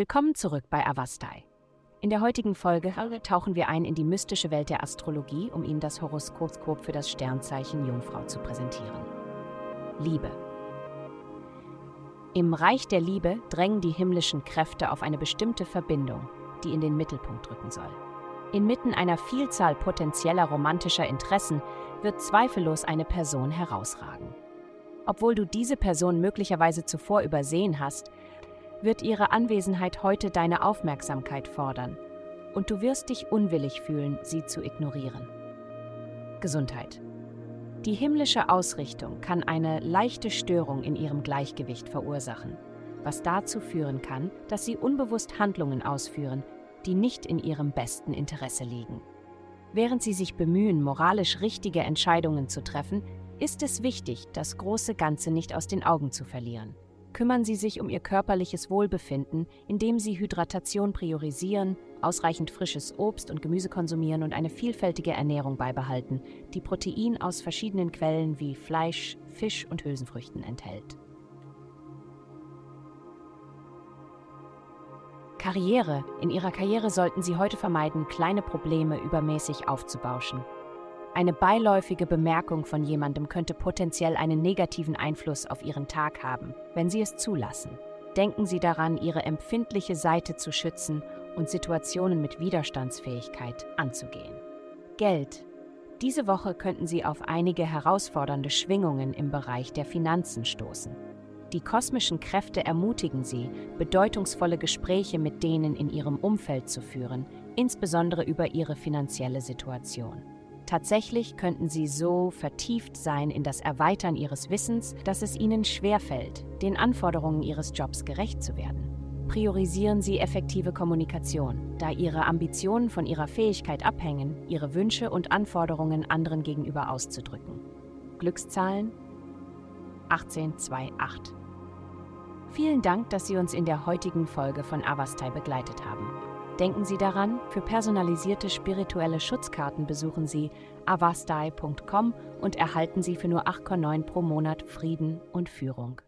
Willkommen zurück bei Avastai. In der heutigen Folge tauchen wir ein in die mystische Welt der Astrologie, um Ihnen das Horoskop für das Sternzeichen Jungfrau zu präsentieren. Liebe. Im Reich der Liebe drängen die himmlischen Kräfte auf eine bestimmte Verbindung, die in den Mittelpunkt rücken soll. Inmitten einer Vielzahl potenzieller romantischer Interessen wird zweifellos eine Person herausragen. Obwohl du diese Person möglicherweise zuvor übersehen hast, wird ihre Anwesenheit heute deine Aufmerksamkeit fordern und du wirst dich unwillig fühlen, sie zu ignorieren. Gesundheit. Die himmlische Ausrichtung kann eine leichte Störung in ihrem Gleichgewicht verursachen, was dazu führen kann, dass sie unbewusst Handlungen ausführen, die nicht in ihrem besten Interesse liegen. Während sie sich bemühen, moralisch richtige Entscheidungen zu treffen, ist es wichtig, das große Ganze nicht aus den Augen zu verlieren kümmern Sie sich um Ihr körperliches Wohlbefinden, indem Sie Hydratation priorisieren, ausreichend frisches Obst und Gemüse konsumieren und eine vielfältige Ernährung beibehalten, die Protein aus verschiedenen Quellen wie Fleisch, Fisch und Hülsenfrüchten enthält. Karriere. In Ihrer Karriere sollten Sie heute vermeiden, kleine Probleme übermäßig aufzubauschen. Eine beiläufige Bemerkung von jemandem könnte potenziell einen negativen Einfluss auf Ihren Tag haben, wenn Sie es zulassen. Denken Sie daran, Ihre empfindliche Seite zu schützen und Situationen mit Widerstandsfähigkeit anzugehen. Geld. Diese Woche könnten Sie auf einige herausfordernde Schwingungen im Bereich der Finanzen stoßen. Die kosmischen Kräfte ermutigen Sie, bedeutungsvolle Gespräche mit denen in Ihrem Umfeld zu führen, insbesondere über Ihre finanzielle Situation. Tatsächlich könnten sie so vertieft sein in das Erweitern ihres Wissens, dass es ihnen schwerfällt, den Anforderungen ihres Jobs gerecht zu werden. Priorisieren Sie effektive Kommunikation, da Ihre Ambitionen von Ihrer Fähigkeit abhängen, Ihre Wünsche und Anforderungen anderen gegenüber auszudrücken. Glückszahlen 1828. Vielen Dank, dass Sie uns in der heutigen Folge von Avastai begleitet haben. Denken Sie daran, für personalisierte spirituelle Schutzkarten besuchen Sie avastai.com und erhalten Sie für nur 8,9 pro Monat Frieden und Führung.